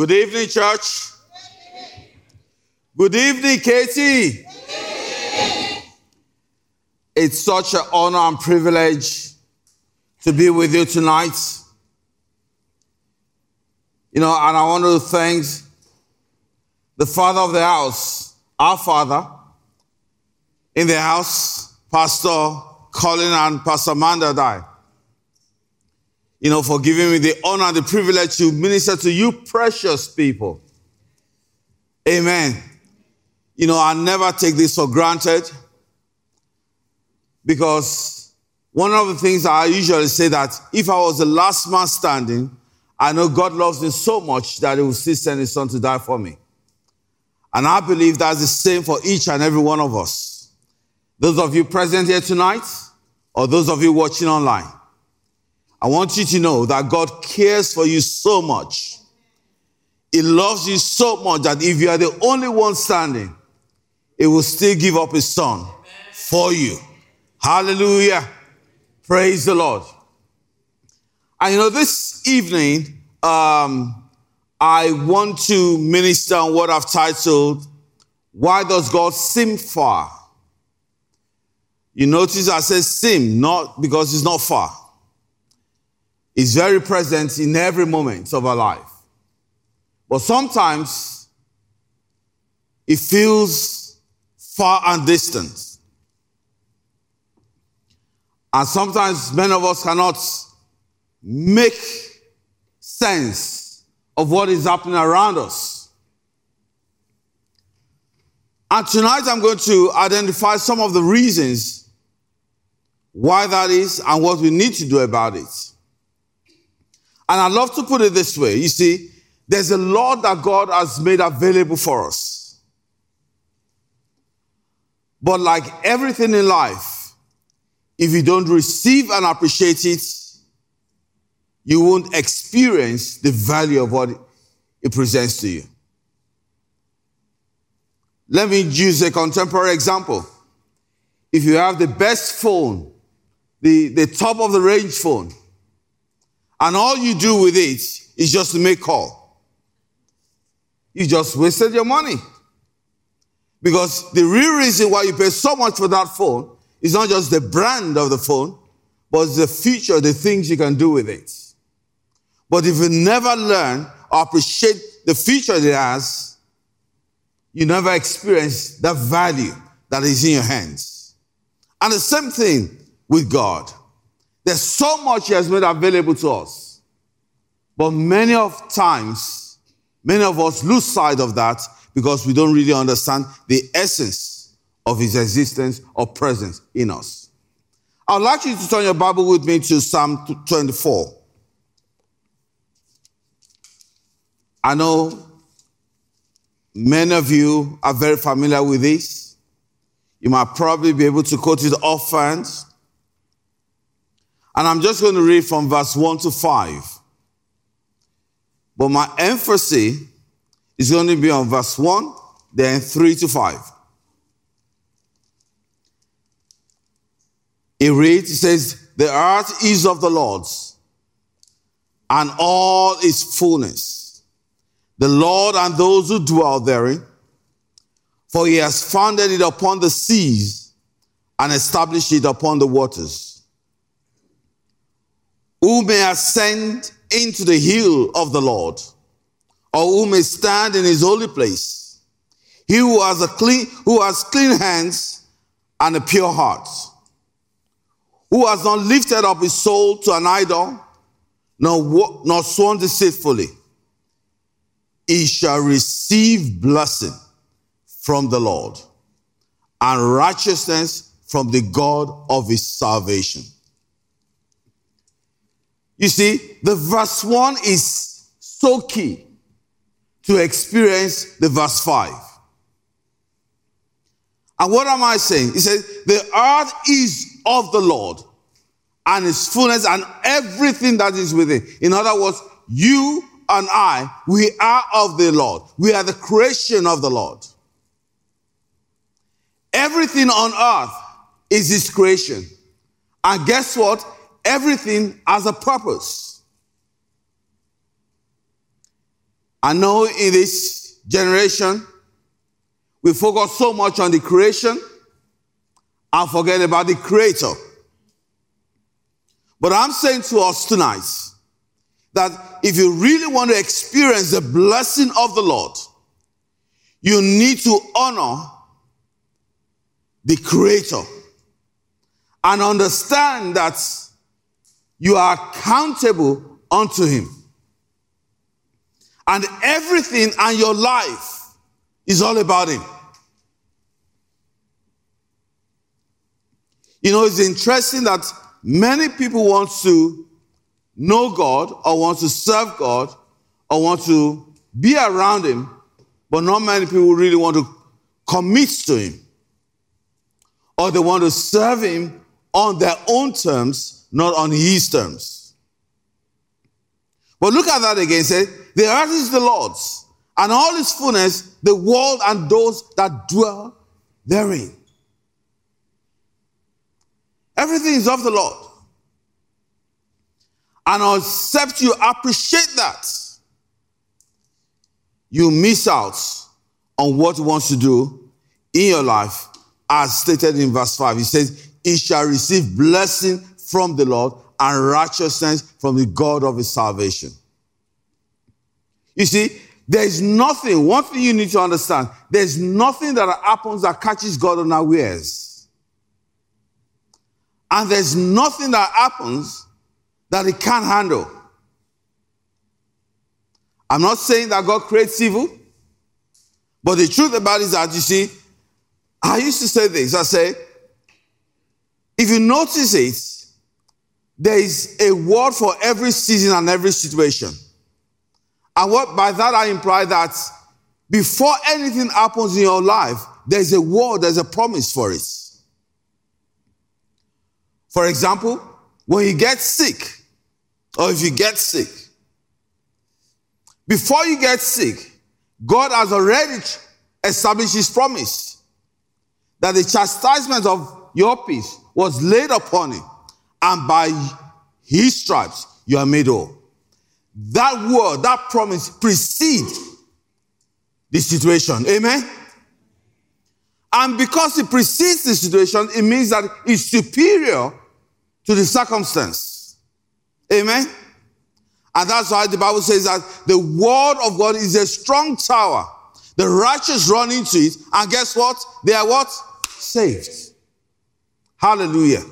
Good evening, church. Good evening, KT. It's such an honor and privilege to be with you tonight. You know, and I want to thank the father of the house, our father in the house, Pastor Colin and Pastor Amanda Dye. You know, for giving me the honor the privilege to minister to you, precious people. Amen. You know, I never take this for granted because one of the things I usually say that if I was the last man standing, I know God loves me so much that He will still send His Son to die for me. And I believe that's the same for each and every one of us. Those of you present here tonight, or those of you watching online, I want you to know that God cares for you so much. He loves you so much that if you are the only one standing, He will still give up His Son for you. Hallelujah. Praise the Lord. And you know, this evening, um, I want to minister on what I've titled, Why Does God Seem Far? You notice I said seem, not because it's not far. It's very present in every moment of our life. But sometimes it feels far and distant. And sometimes many of us cannot make sense of what is happening around us. And tonight I'm going to identify some of the reasons why that is and what we need to do about it. And I love to put it this way you see, there's a lot that God has made available for us. But like everything in life, if you don't receive and appreciate it, you won't experience the value of what it presents to you. Let me use a contemporary example. If you have the best phone, the, the top of the range phone, and all you do with it is just to make call, you just wasted your money. Because the real reason why you pay so much for that phone is not just the brand of the phone, but the feature, the things you can do with it. But if you never learn or appreciate the feature it has, you never experience that value that is in your hands. And the same thing with God. There's so much He has made available to us. But many of times, many of us lose sight of that because we don't really understand the essence of His existence or presence in us. I'd like you to turn your Bible with me to Psalm 24. I know many of you are very familiar with this. You might probably be able to quote it offhand. And I'm just going to read from verse 1 to 5. But my emphasis is going to be on verse 1, then 3 to 5. It reads, it says, The earth is of the Lord's, and all its fullness the Lord and those who dwell therein. For he has founded it upon the seas and established it upon the waters. Who may ascend into the hill of the Lord, or who may stand in his holy place? He who has a clean, who has clean hands and a pure heart, who has not lifted up his soul to an idol, nor, nor sworn deceitfully he shall receive blessing from the Lord and righteousness from the God of his salvation. You see, the verse 1 is so key to experience the verse 5. And what am I saying? He says, The earth is of the Lord and his fullness and everything that is within. In other words, you and I, we are of the Lord. We are the creation of the Lord. Everything on earth is His creation. And guess what? Everything has a purpose. I know in this generation, we focus so much on the creation and forget about the creator. But I'm saying to us tonight that if you really want to experience the blessing of the Lord, you need to honor the creator and understand that you are accountable unto him. And everything and your life is all about him. You know, it's interesting that many people want to know God or want to serve God or want to be around him, but not many people really want to commit to him. Or they want to serve him on their own terms, not on his terms. But look at that again. Say, the earth is the Lord's, and all its fullness, the world and those that dwell therein. Everything is of the Lord. And except you appreciate that, you miss out on what he wants to do in your life, as stated in verse 5. He says, He shall receive blessing from the Lord and righteousness from the God of his salvation. You see, there is nothing, one thing you need to understand, there's nothing that happens that catches God unawares. And there's nothing that happens that he can't handle. I'm not saying that God creates evil, but the truth about it is that you see, I used to say this I say, if you notice it, there is a word for every season and every situation. And what by that I imply that before anything happens in your life, there's a word, there's a promise for it. For example, when you get sick, or if you get sick, before you get sick, God has already established his promise that the chastisement of your peace was laid upon him, and by his stripes you are made whole. That word, that promise precedes the situation. Amen? And because it precedes the situation, it means that it's superior to the circumstance. Amen? And that's why the Bible says that the word of God is a strong tower. The righteous run into it, and guess what? They are what? Saved. Hallelujah.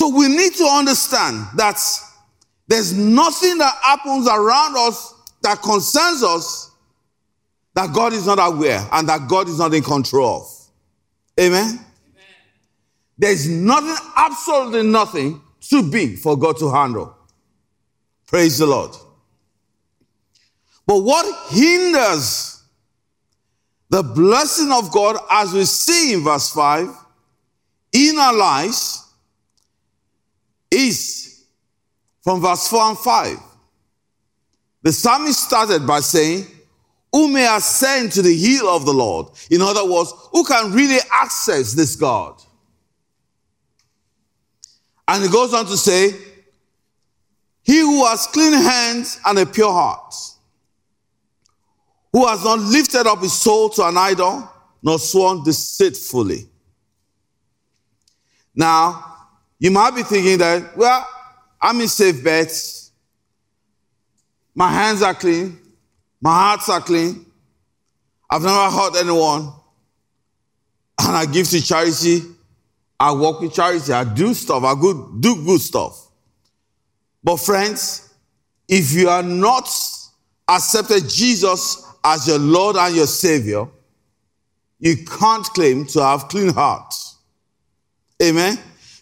So we need to understand that there's nothing that happens around us that concerns us that God is not aware and that God is not in control of. Amen? Amen. There's nothing, absolutely nothing too big for God to handle. Praise the Lord. But what hinders the blessing of God, as we see in verse 5, in our lives, is from verse 4 and 5. The psalmist started by saying, Who may ascend to the hill of the Lord? In other words, who can really access this God? And he goes on to say, He who has clean hands and a pure heart, who has not lifted up his soul to an idol, nor sworn deceitfully. Now, you might be thinking that, well, I'm in safe bets. My hands are clean. My hearts are clean. I've never hurt anyone. And I give to charity. I work with charity. I do stuff. I do good stuff. But friends, if you are not accepted Jesus as your Lord and your Savior, you can't claim to have clean hearts. Amen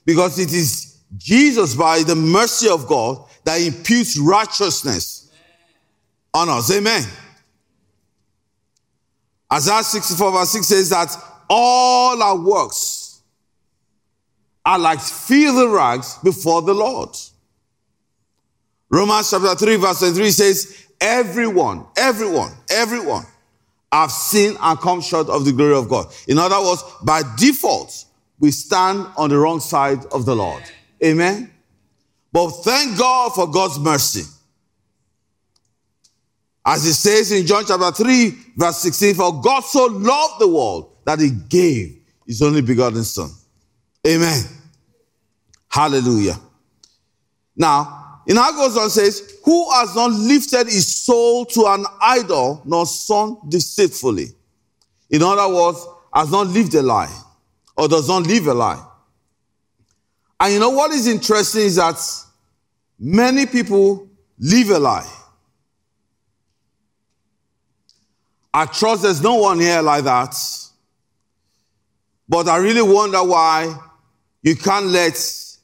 because it is Jesus, by the mercy of God, that imputes righteousness on us. Amen. Isaiah 64 verse 6 says that all our works are like filthy rags before the Lord. Romans chapter 3 verse 3 says, everyone, everyone, everyone have sinned and come short of the glory of God. In other words, by default, we stand on the wrong side of the Lord. Amen. But thank God for God's mercy. As it says in John chapter 3, verse 16, for God so loved the world that he gave his only begotten son. Amen. Hallelujah. Now, in how goes on says, Who has not lifted his soul to an idol, nor sown deceitfully? In other words, has not lived a lie, or does not live a lie. And you know what is interesting is that many people live a lie. I trust there's no one here like that. But I really wonder why you can't let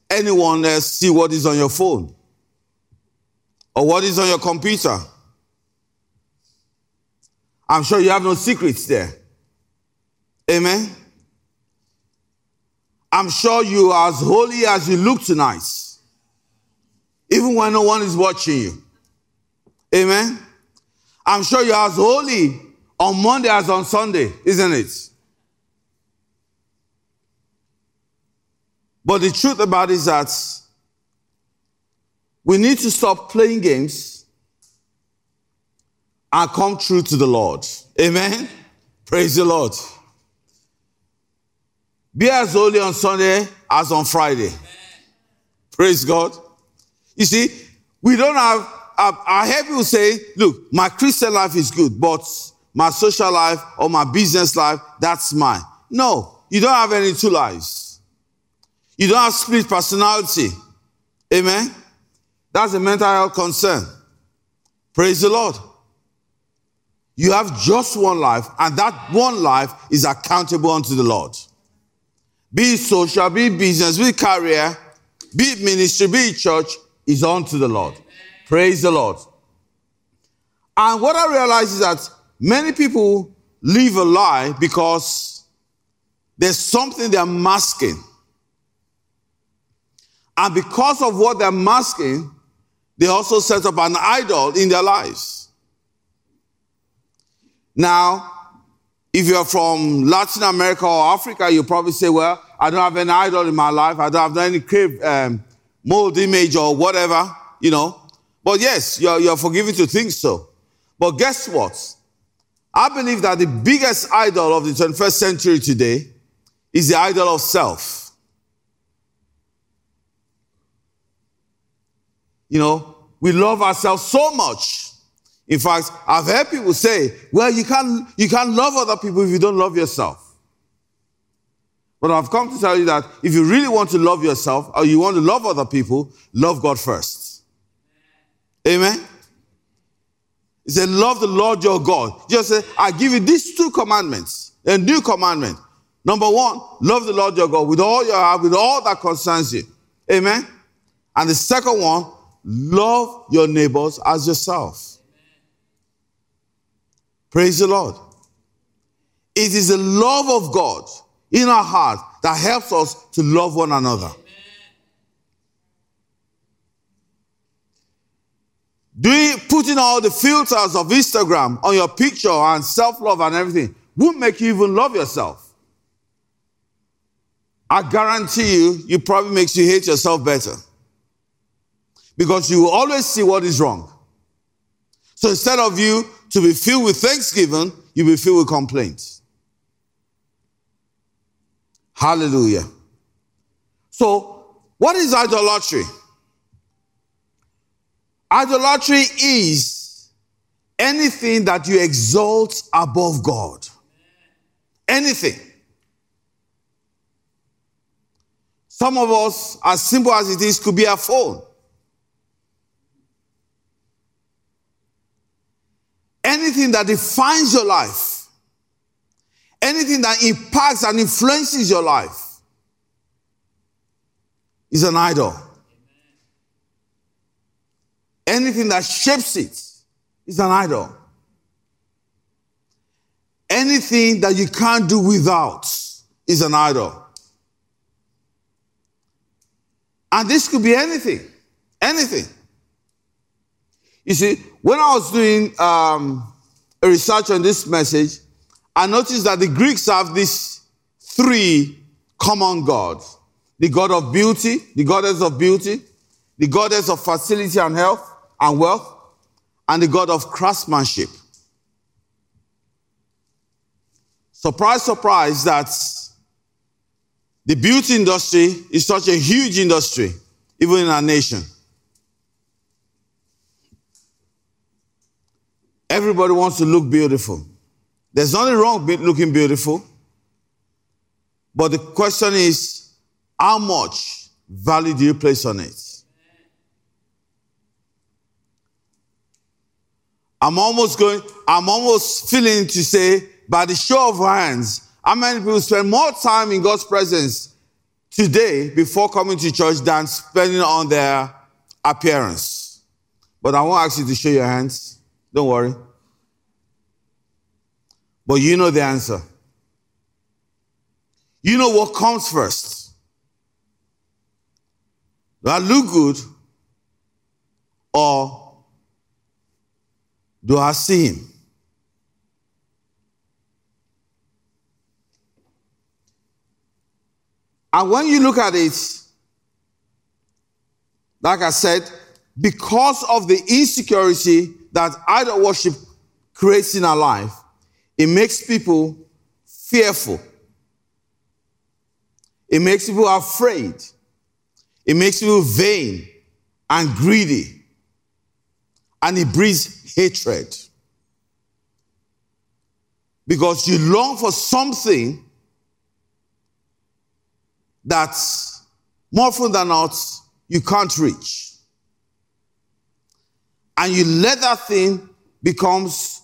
anyone else see what is on your phone or what is on your computer. I'm sure you have no secrets there. Amen. I'm sure you are as holy as you look tonight, even when no one is watching you. Amen. I'm sure you're as holy on Monday as on Sunday, isn't it? But the truth about it is that we need to stop playing games and come true to the Lord. Amen. Praise the Lord. Be as holy on Sunday as on Friday. Praise God. You see, we don't have, I hear people say, look, my Christian life is good, but my social life or my business life, that's mine. No, you don't have any two lives. You don't have split personality. Amen. That's a mental health concern. Praise the Lord. You have just one life, and that one life is accountable unto the Lord. Be social, be business, be career, be it ministry, be it church, is unto the Lord. Praise the Lord. And what I realize is that Many people live a lie because there's something they're masking. And because of what they're masking, they also set up an idol in their lives. Now, if you're from Latin America or Africa, you probably say, well, I don't have any idol in my life. I don't have any crib, um, mold image or whatever, you know. But yes, you're, you're forgiven to think so. But guess what? I believe that the biggest idol of the 21st century today is the idol of self. You know, we love ourselves so much. In fact, I've heard people say, well, you can't, you can't love other people if you don't love yourself. But I've come to tell you that if you really want to love yourself or you want to love other people, love God first. Amen. He said, Love the Lord your God. Just say, I give you these two commandments, a new commandment. Number one, love the Lord your God with all your heart, with all that concerns you. Amen. And the second one, love your neighbors as yourself. Praise the Lord. It is the love of God in our heart that helps us to love one another. Doing, putting all the filters of Instagram on your picture and self love and everything won't make you even love yourself. I guarantee you, it probably makes you hate yourself better. Because you will always see what is wrong. So instead of you to be filled with thanksgiving, you'll be filled with complaints. Hallelujah. So, what is idolatry? Idolatry is anything that you exalt above God. Anything. Some of us, as simple as it is, could be a phone. Anything that defines your life, anything that impacts and influences your life, is an idol. Anything that shapes it is an idol. Anything that you can't do without is an idol. And this could be anything. Anything. You see, when I was doing um, a research on this message, I noticed that the Greeks have these three common gods the god of beauty, the goddess of beauty, the goddess of fertility and health, and wealth, and the God of craftsmanship. Surprise, surprise, that the beauty industry is such a huge industry, even in our nation. Everybody wants to look beautiful. There's nothing wrong with looking beautiful. But the question is, how much value do you place on it? I'm almost going, I'm almost feeling to say, by the show of hands, how many people spend more time in God's presence today before coming to church than spending on their appearance? But I won't ask you to show your hands. Don't worry. But you know the answer. You know what comes first. Do I look good or do I see him? And when you look at it, like I said, because of the insecurity that idol worship creates in our life, it makes people fearful. It makes people afraid. It makes people vain and greedy. And it breeds hatred. Because you long for something that more often than not you can't reach. And you let that thing becomes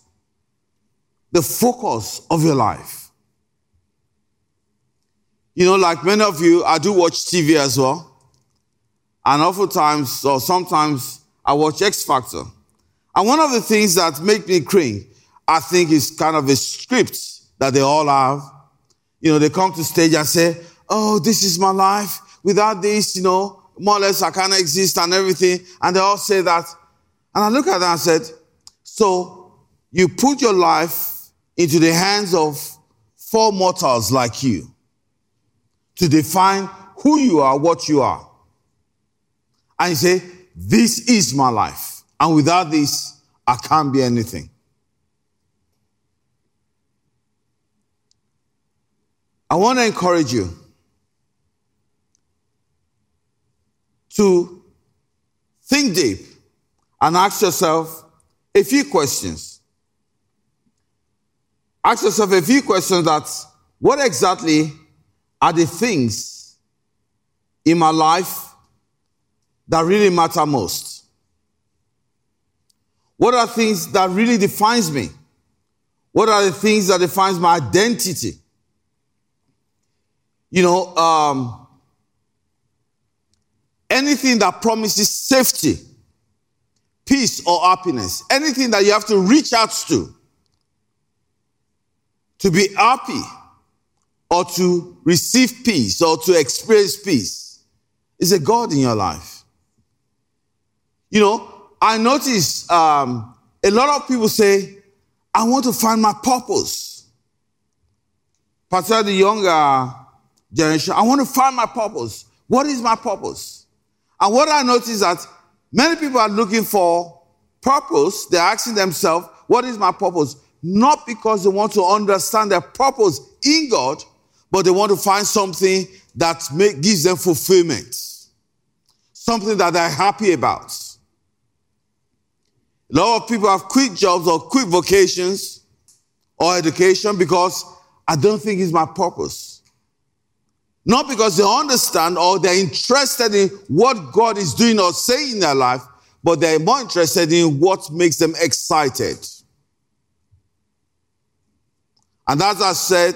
the focus of your life. You know, like many of you, I do watch TV as well. And oftentimes, or sometimes, I watch X Factor. And one of the things that make me cringe, I think, is kind of a script that they all have. You know, they come to stage and say, Oh, this is my life. Without this, you know, more or less I can't exist and everything. And they all say that. And I look at that and said, So you put your life into the hands of four mortals like you to define who you are, what you are. And you say, This is my life. And without this, I can't be anything. I want to encourage you to think deep and ask yourself a few questions. Ask yourself a few questions that what exactly are the things in my life that really matter most? What are things that really defines me? What are the things that defines my identity? You know, um, anything that promises safety, peace, or happiness, anything that you have to reach out to to be happy or to receive peace or to experience peace is a God in your life. You know, I notice um, a lot of people say, I want to find my purpose. Particularly the younger generation, I want to find my purpose. What is my purpose? And what I notice is that many people are looking for purpose. They're asking themselves, what is my purpose? Not because they want to understand their purpose in God, but they want to find something that make, gives them fulfillment, something that they're happy about. A lot of people have quit jobs or quit vocations or education because I don't think it's my purpose. Not because they understand or they're interested in what God is doing or saying in their life, but they're more interested in what makes them excited. And as I said,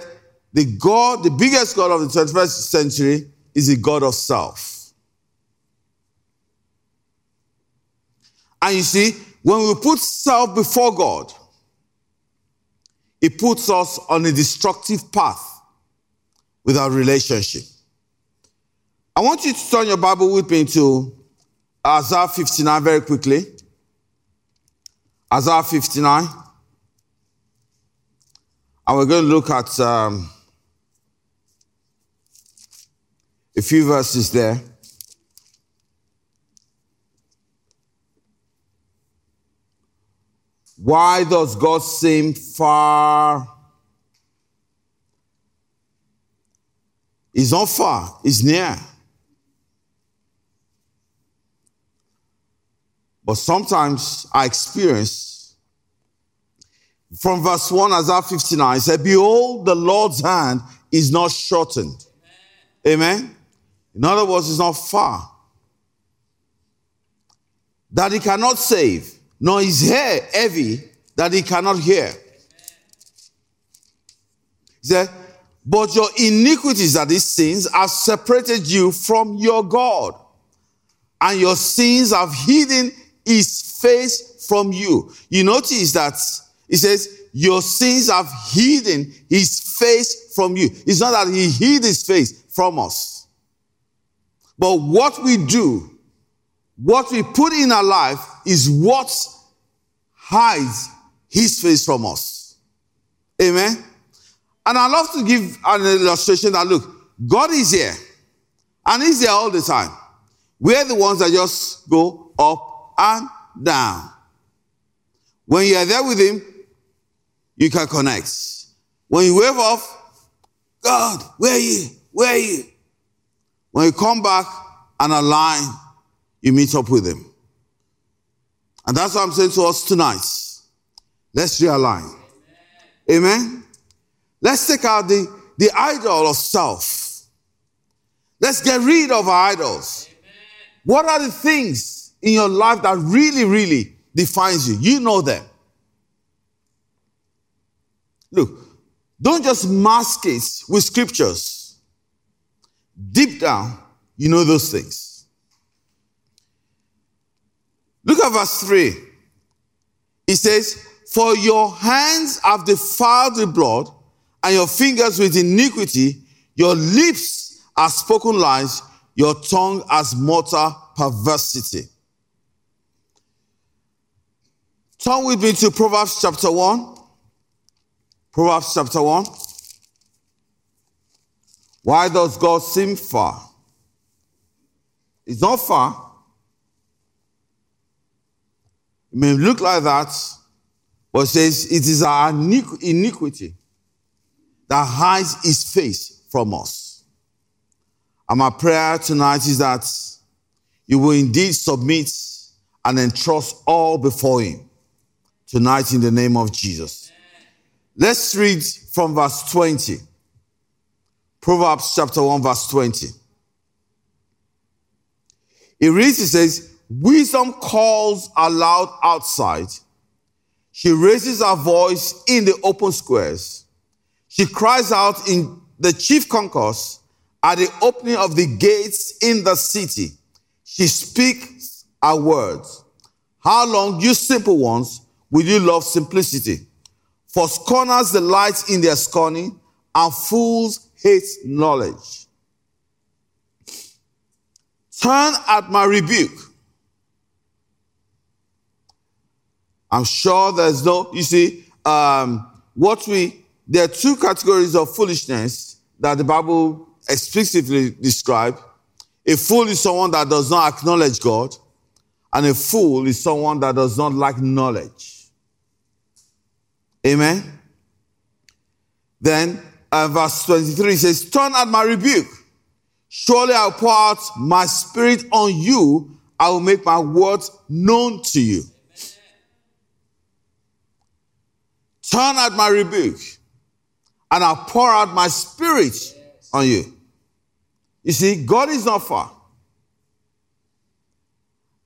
the God, the biggest God of the 21st century is the God of self. And you see, when we put self before God, it puts us on a destructive path with our relationship. I want you to turn your Bible with me to Isaiah 59 very quickly. Isaiah 59. And we're going to look at um, a few verses there. Why does God seem far? He's not far, he's near. But sometimes I experience from verse 1, Isaiah 59, it said, Behold, the Lord's hand is not shortened. Amen. Amen. In other words, it's not far. That he cannot save, nor his hair heavy that he cannot hear. He said, But your iniquities, that these sins, have separated you from your God, and your sins have hidden his face from you. You notice that he says, Your sins have hidden his face from you. It's not that he hid his face from us. But what we do, what we put in our life, is what hides his face from us. Amen. And I love to give an illustration that look, God is here, and He's there all the time. We're the ones that just go up and down. When you are there with Him, you can connect. When you wave off, God, where are you? Where are you? When you come back and align, you meet up with Him. And that's what I'm saying to us tonight. Let's realign. Amen. Amen? Let's take out the, the idol of self. Let's get rid of our idols. Amen. What are the things in your life that really, really defines you. You know them. Look, don't just mask it with scriptures. Deep down, you know those things. Look at verse 3. It says, For your hands have defiled with blood, and your fingers with iniquity, your lips have spoken lies, your tongue has mortal perversity. Turn with me to Proverbs chapter 1. Proverbs chapter 1. Why does God seem far? It's not far. It may look like that, but it says it is our iniquity that hides his face from us. And my prayer tonight is that you will indeed submit and entrust all before him tonight in the name of Jesus. Let's read from verse 20. Proverbs chapter 1, verse 20. It reads, it says, Wisdom calls aloud outside. She raises her voice in the open squares. She cries out in the chief concourse at the opening of the gates in the city. She speaks her words. How long, you simple ones, Will you love simplicity? For scorners delight in their scorning, and fools hate knowledge. Turn at my rebuke. I'm sure there's no, you see, um, what we, there are two categories of foolishness that the Bible explicitly describes. A fool is someone that does not acknowledge God, and a fool is someone that does not like knowledge. Amen. Then uh, verse 23 says, Turn at my rebuke. Surely I'll pour out my spirit on you. I will make my words known to you. Turn at my rebuke, and I'll pour out my spirit on you. You see, God is not far.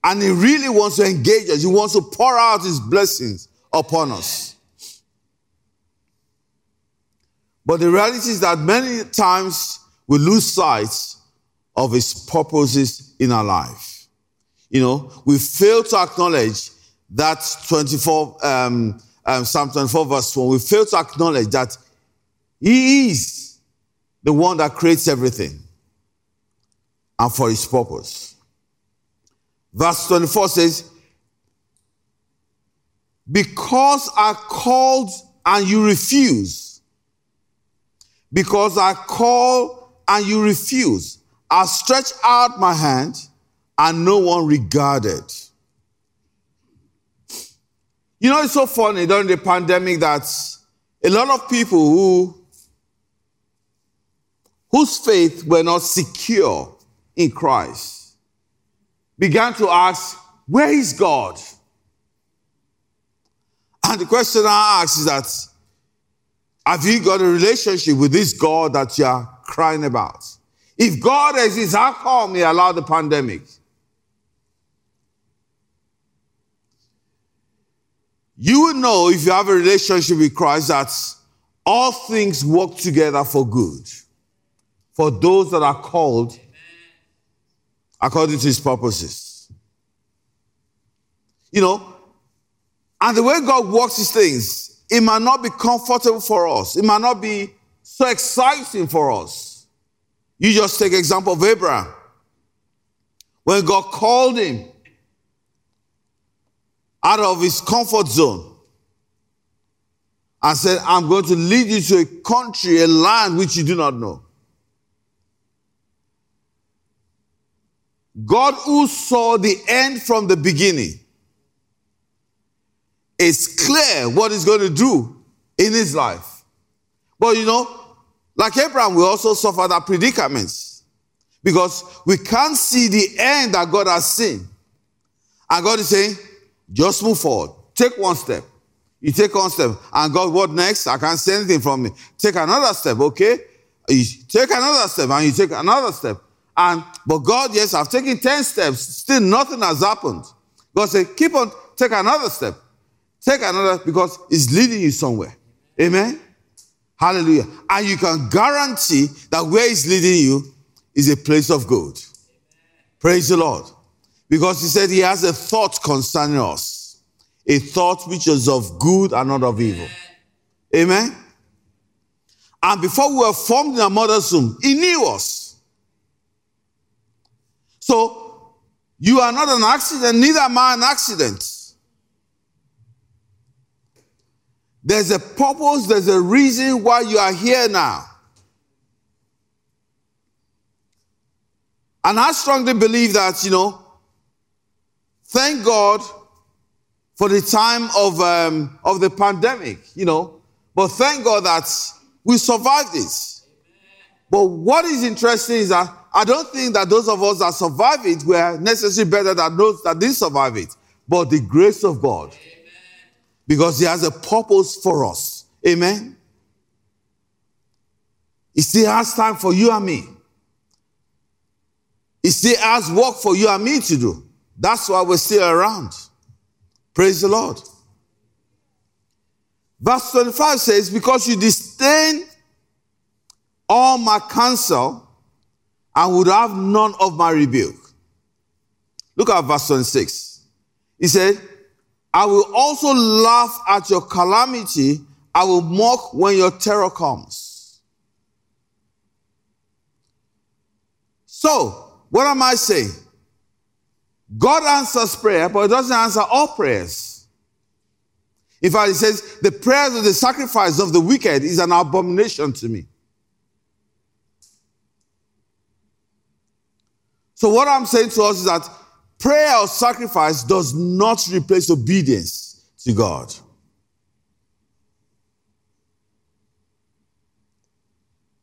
And He really wants to engage us, He wants to pour out His blessings upon us. But the reality is that many times we lose sight of His purposes in our life. You know, we fail to acknowledge that 24, um, um, Psalm 24, verse 1. We fail to acknowledge that He is the one that creates everything and for His purpose. Verse 24 says, Because I called and you refuse, because I call and you refuse. I stretch out my hand and no one regarded. You know, it's so funny during the pandemic that a lot of people who whose faith were not secure in Christ began to ask, Where is God? And the question I ask is that have you got a relationship with this God that you are crying about? If God exists, how come He allowed the pandemic? You will know if you have a relationship with Christ that all things work together for good for those that are called according to His purposes. You know, and the way God works His things, it might not be comfortable for us. It might not be so exciting for us. You just take example of Abraham. When God called him out of his comfort zone and said, I'm going to lead you to a country, a land which you do not know. God who saw the end from the beginning it's clear what he's going to do in his life. But you know, like Abraham, we also suffer that predicaments because we can't see the end that God has seen. And God is saying, just move forward. Take one step. You take one step. And God, what next? I can't see anything from me. Take another step, okay? You take another step and you take another step. And but God, yes, I've taken 10 steps, still nothing has happened. God said, keep on, take another step. Take another because it's leading you somewhere. Amen. Hallelujah. And you can guarantee that where it's leading you is a place of good. Praise the Lord. Because he said he has a thought concerning us, a thought which is of good and not of evil. Amen. And before we were formed in our mother's womb, he knew us. So you are not an accident, neither am I an accident. There's a purpose, there's a reason why you are here now. And I strongly believe that, you know, thank God for the time of, um, of the pandemic, you know, but thank God that we survived this. But what is interesting is that I don't think that those of us that survived it were necessarily better than those that didn't survive it, but the grace of God because He has a purpose for us. Amen. He still has time for you and me. He still has work for you and me to do. That's why we're still around. Praise the Lord. Verse 25 says, Because you disdain all my counsel and would have none of my rebuke. Look at verse 26. He said, I will also laugh at your calamity. I will mock when your terror comes. So, what am I saying? God answers prayer, but it doesn't answer all prayers. In fact, it says, the prayers of the sacrifice of the wicked is an abomination to me. So, what I'm saying to us is that Prayer or sacrifice does not replace obedience to God.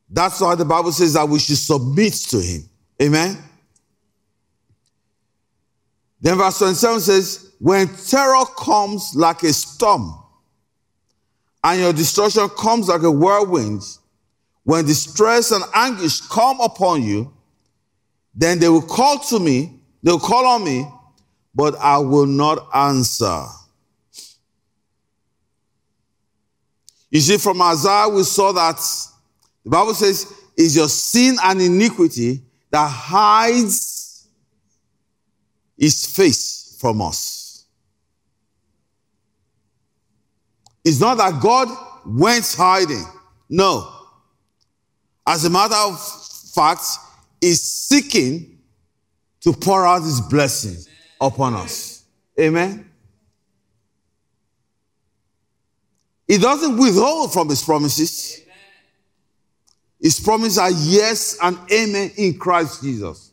That's why the Bible says that we should submit to Him. Amen. Then verse 27 says, When terror comes like a storm, and your destruction comes like a whirlwind, when distress and anguish come upon you, then they will call to me, They'll call on me, but I will not answer. You see, from Isaiah, we saw that the Bible says, is your sin and iniquity that hides his face from us. It's not that God went hiding. No. As a matter of fact, is seeking to pour out his blessings upon us. Amen. He doesn't withhold from his promises. His promises are yes and amen in Christ Jesus.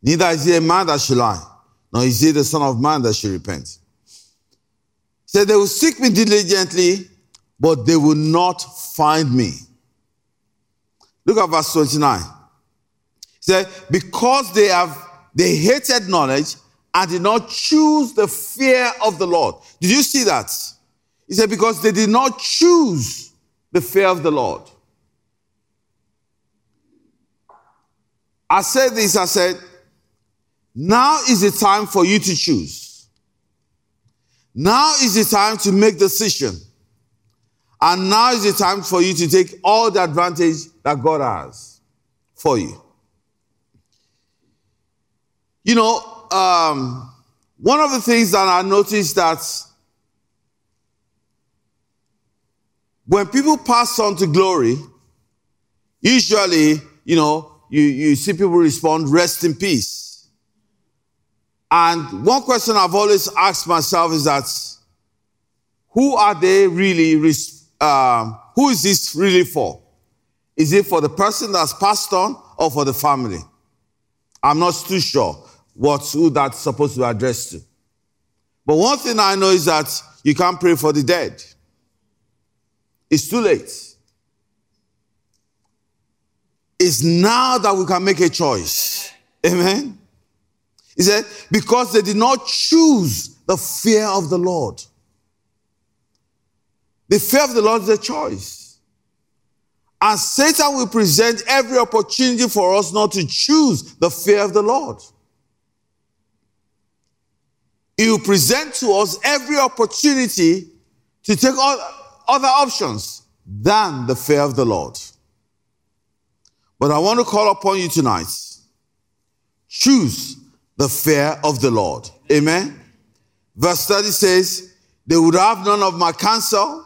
Neither is he a man that should lie, nor is he the son of man that should repent. said they will seek me diligently, but they will not find me. Look at verse 29. Said, because they have they hated knowledge and did not choose the fear of the Lord. Did you see that? He said, because they did not choose the fear of the Lord. I said this, I said, now is the time for you to choose. Now is the time to make decision. And now is the time for you to take all the advantage that God has for you. You know, um, one of the things that I noticed that when people pass on to glory, usually, you know, you, you see people respond, rest in peace. And one question I've always asked myself is that who are they really, um, who is this really for? Is it for the person that's passed on or for the family? I'm not too sure what who that's supposed to address to. But one thing I know is that you can't pray for the dead. It's too late. It's now that we can make a choice. Amen. He said, because they did not choose the fear of the Lord. The fear of the Lord is a choice. And Satan will present every opportunity for us not to choose the fear of the Lord. He will present to us every opportunity to take all other options than the fear of the Lord. But I want to call upon you tonight. Choose the fear of the Lord. Amen. Verse 30 says, They would have none of my counsel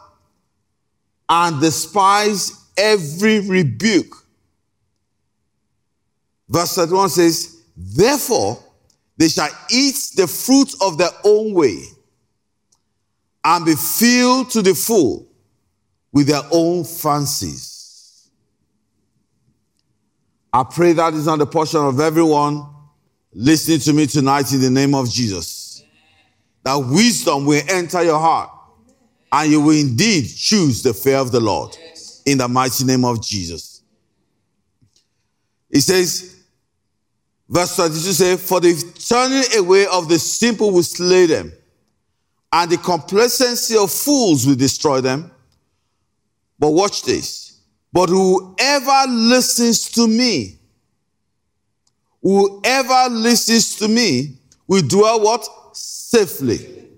and despise every rebuke. Verse 31 says, Therefore, they shall eat the fruit of their own way and be filled to the full with their own fancies. I pray that is not the portion of everyone listening to me tonight in the name of Jesus. That wisdom will enter your heart and you will indeed choose the fear of the Lord in the mighty name of Jesus. He says, Verse 22 says, For the turning away of the simple will slay them, and the complacency of fools will destroy them. But watch this. But whoever listens to me, whoever listens to me will dwell what? Safely.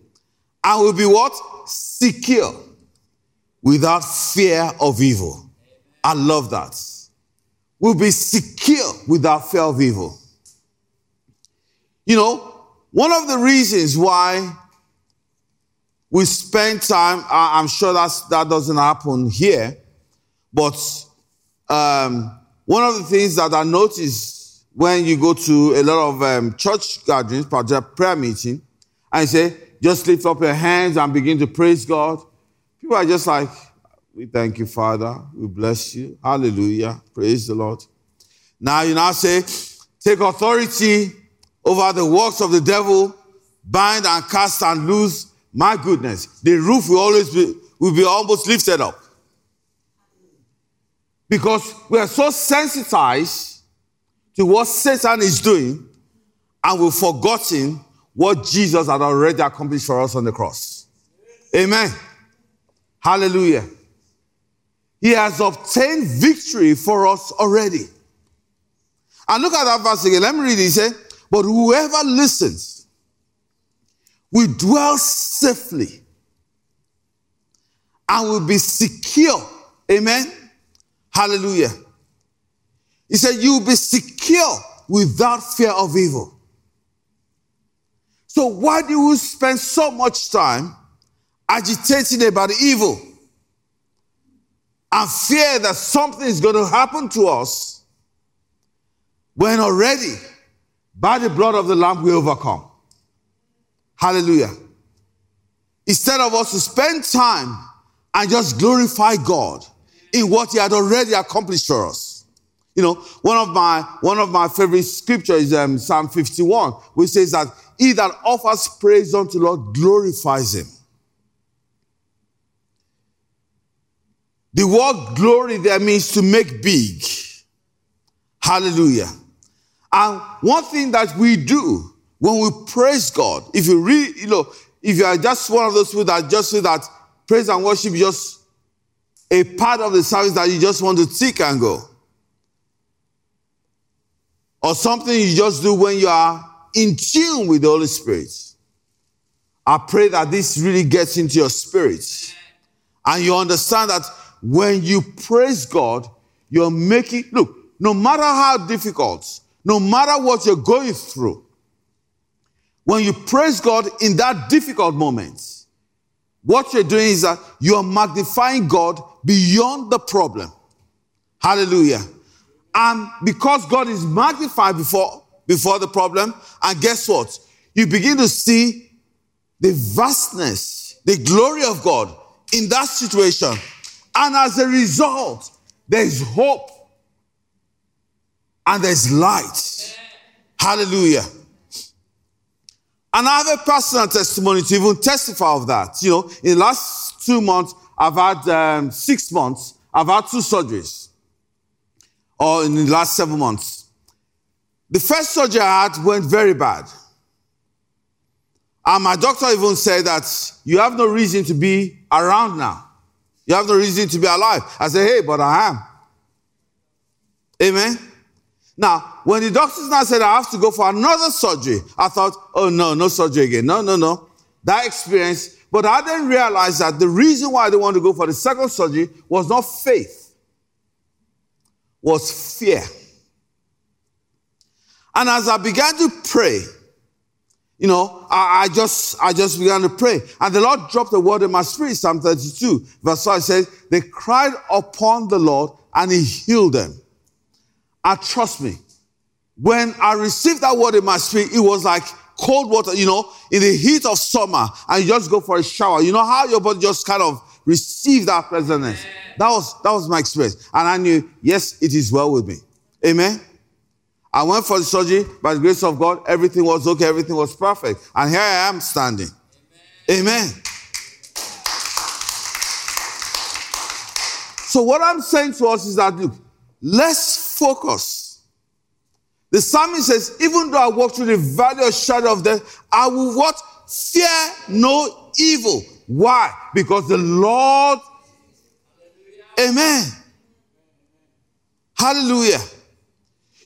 And will be what? Secure. Without fear of evil. I love that. Will be secure without fear of evil. You know, one of the reasons why we spend time, I'm sure that's, that doesn't happen here, but um, one of the things that I notice when you go to a lot of um, church gatherings, particularly prayer meeting, and say, just lift up your hands and begin to praise God. People are just like, we thank you, Father. We bless you. Hallelujah. Praise the Lord. Now you now say, take authority over the works of the devil, bind and cast and loose. My goodness, the roof will always be, will be almost lifted up. Because we are so sensitized to what Satan is doing, and we've forgotten what Jesus had already accomplished for us on the cross. Amen. Hallelujah. He has obtained victory for us already. And look at that verse again. Let me read it. He said, but whoever listens will dwell safely and will be secure. Amen. Hallelujah. He said, You will be secure without fear of evil. So, why do we spend so much time agitating about evil and fear that something is going to happen to us when already by the blood of the Lamb, we overcome. Hallelujah. Instead of us to spend time and just glorify God in what He had already accomplished for us. You know, one of my one of my favorite scriptures is um, Psalm 51, which says that he that offers praise unto Lord glorifies him. The word glory there means to make big. Hallelujah. And one thing that we do when we praise God, if you really, you know, if you are just one of those people that just say that praise and worship is just a part of the service that you just want to tick and go, or something you just do when you are in tune with the Holy Spirit. I pray that this really gets into your spirit and you understand that when you praise God, you're making, look, no matter how difficult, no matter what you're going through, when you praise God in that difficult moment, what you're doing is that you're magnifying God beyond the problem. Hallelujah. And because God is magnified before, before the problem, and guess what? You begin to see the vastness, the glory of God in that situation. And as a result, there's hope and there's light. Hallelujah. And I have a personal testimony to even testify of that. You know, in the last two months, I've had um, six months, I've had two surgeries. Or in the last seven months. The first surgery I had went very bad. And my doctor even said that you have no reason to be around now. You have no reason to be alive. I said, hey, but I am. Amen. Now, when the doctors now said I have to go for another surgery, I thought, oh no, no surgery again. No, no, no. That experience. But I didn't realize that the reason why they wanted to go for the second surgery was not faith, was fear. And as I began to pray, you know, I, I, just I just began to pray. And the Lord dropped a word in my spirit, Psalm 32, verse 5 says, They cried upon the Lord and he healed them. And trust me, when I received that word in my spirit, it was like cold water, you know, in the heat of summer, and you just go for a shower. You know how your body just kind of received that pleasantness. That was that was my experience. And I knew, yes, it is well with me. Amen. I went for the surgery by the grace of God. Everything was okay, everything was perfect. And here I am standing. Amen. Amen. So, what I'm saying to us is that, look, let's focus. The psalmist says, even though I walk through the valley of shadow of death, I will what? Fear no evil. Why? Because the Lord. Amen. Hallelujah.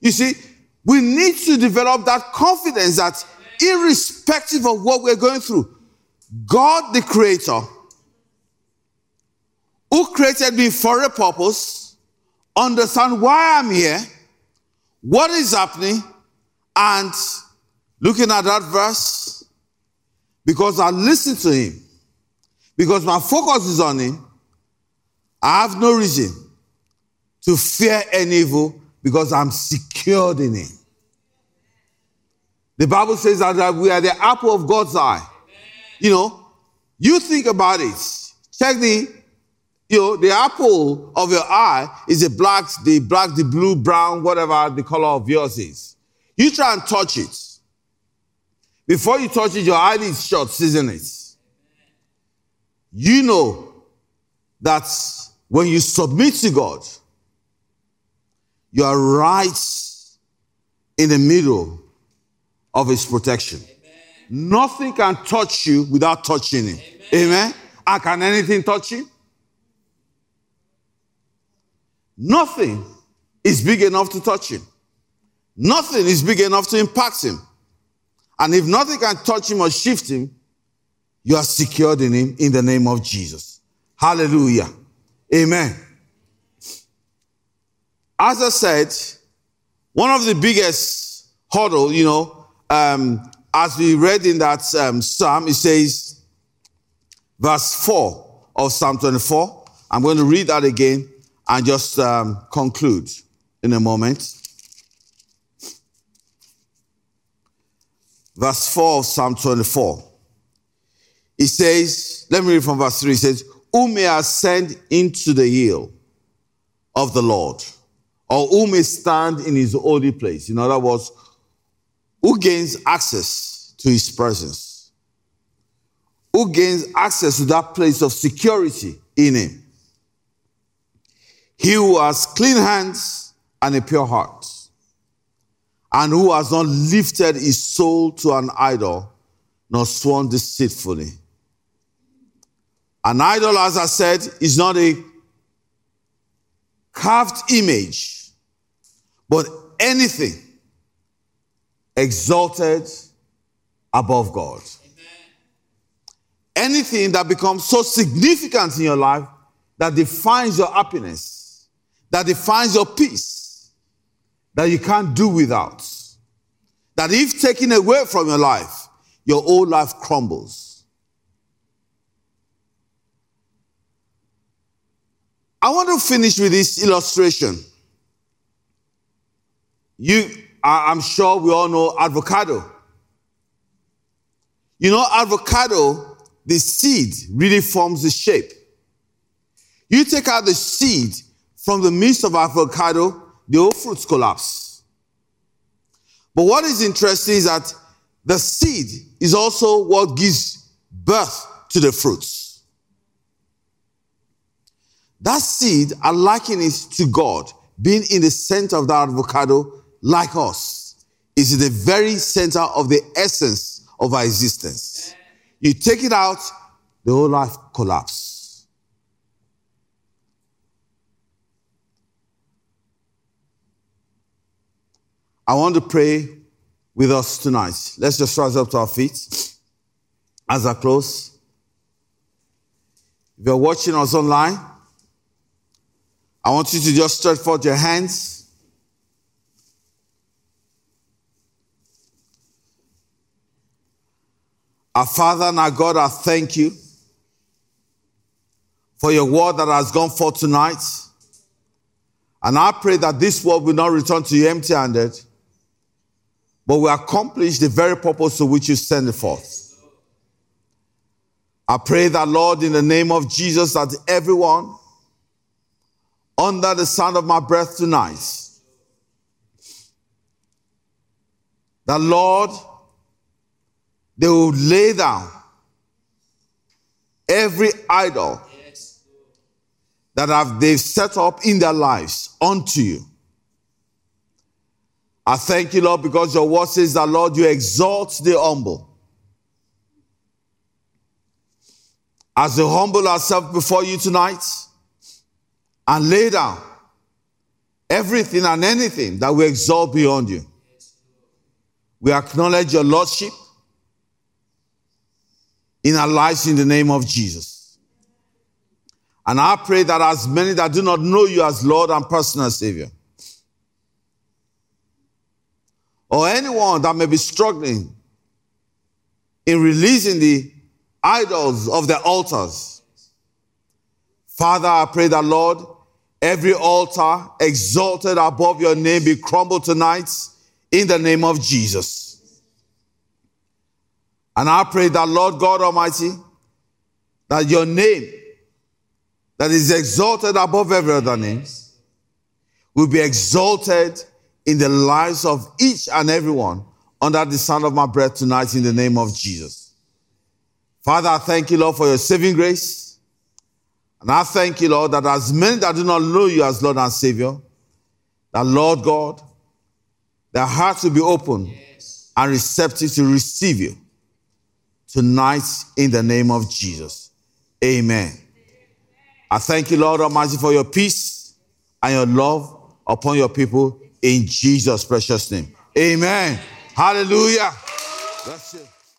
You see, we need to develop that confidence that irrespective of what we're going through, God the Creator, who created me for a purpose, understand why I'm here, what is happening, and looking at that verse, because I listen to Him, because my focus is on Him, I have no reason to fear any evil because I'm secured in Him. The Bible says that we are the apple of God's eye. You know, you think about it. Check the, you know, the apple of your eye is the black, the black, the blue, brown, whatever the color of yours is. You try and touch it. Before you touch it, your eye is shut, isn't it? You know that when you submit to God, you are right in the middle of his protection. Amen. Nothing can touch you without touching him. Amen. Amen. And can anything touch him? Nothing is big enough to touch him. Nothing is big enough to impact him. And if nothing can touch him or shift him, you are secured in him in the name of Jesus. Hallelujah. Amen. As I said, one of the biggest hurdle, you know, um, as we read in that um, psalm, it says, verse 4 of Psalm 24. I'm going to read that again and just um, conclude in a moment. Verse 4 of Psalm 24. He says, let me read from verse 3. He says, Who may ascend into the hill of the Lord? or who may stand in his holy place. In other words, who gains access to his presence? Who gains access to that place of security in him? He who has clean hands and a pure heart, and who has not lifted his soul to an idol, nor sworn deceitfully. An idol, as I said, is not a carved image, but anything exalted above God. Anything that becomes so significant in your life that defines your happiness, that defines your peace, that you can't do without. That if taken away from your life, your whole life crumbles. I want to finish with this illustration. You, I'm sure we all know avocado. You know, avocado, the seed really forms the shape. You take out the seed from the midst of avocado, the whole fruits collapse. But what is interesting is that the seed is also what gives birth to the fruits. That seed, I liken it to God being in the center of that avocado like us. Is the very center of the essence of our existence. You take it out, the whole life collapse. I want to pray with us tonight. Let's just rise up to our feet as I close. If you're watching us online, I want you to just stretch forth your hands. Our Father and our God, I thank you for your word that has gone forth tonight. And I pray that this word will not return to you empty handed but we accomplish the very purpose to which you send forth. I pray that, Lord, in the name of Jesus, that everyone under the sound of my breath tonight, that, Lord, they will lay down every idol that have they've set up in their lives unto you. I thank you, Lord, because your word says that, Lord, you exalt the humble. As we humble ourselves before you tonight and lay down everything and anything that we exalt beyond you, we acknowledge your Lordship in our lives in the name of Jesus. And I pray that as many that do not know you as Lord and personal Savior, or anyone that may be struggling in releasing the idols of their altars. Father, I pray that, Lord, every altar exalted above your name be crumbled tonight in the name of Jesus. And I pray that, Lord God Almighty, that your name that is exalted above every other name will be exalted in the lives of each and everyone under the sound of my breath tonight in the name of Jesus. Father, I thank you, Lord, for your saving grace. And I thank you, Lord, that as many that do not know you as Lord and Savior, that Lord God, their hearts will be open yes. and receptive to receive you tonight in the name of Jesus. Amen. I thank you, Lord Almighty, for your peace and your love upon your people in Jesus' precious name. Amen. Hallelujah. That's it.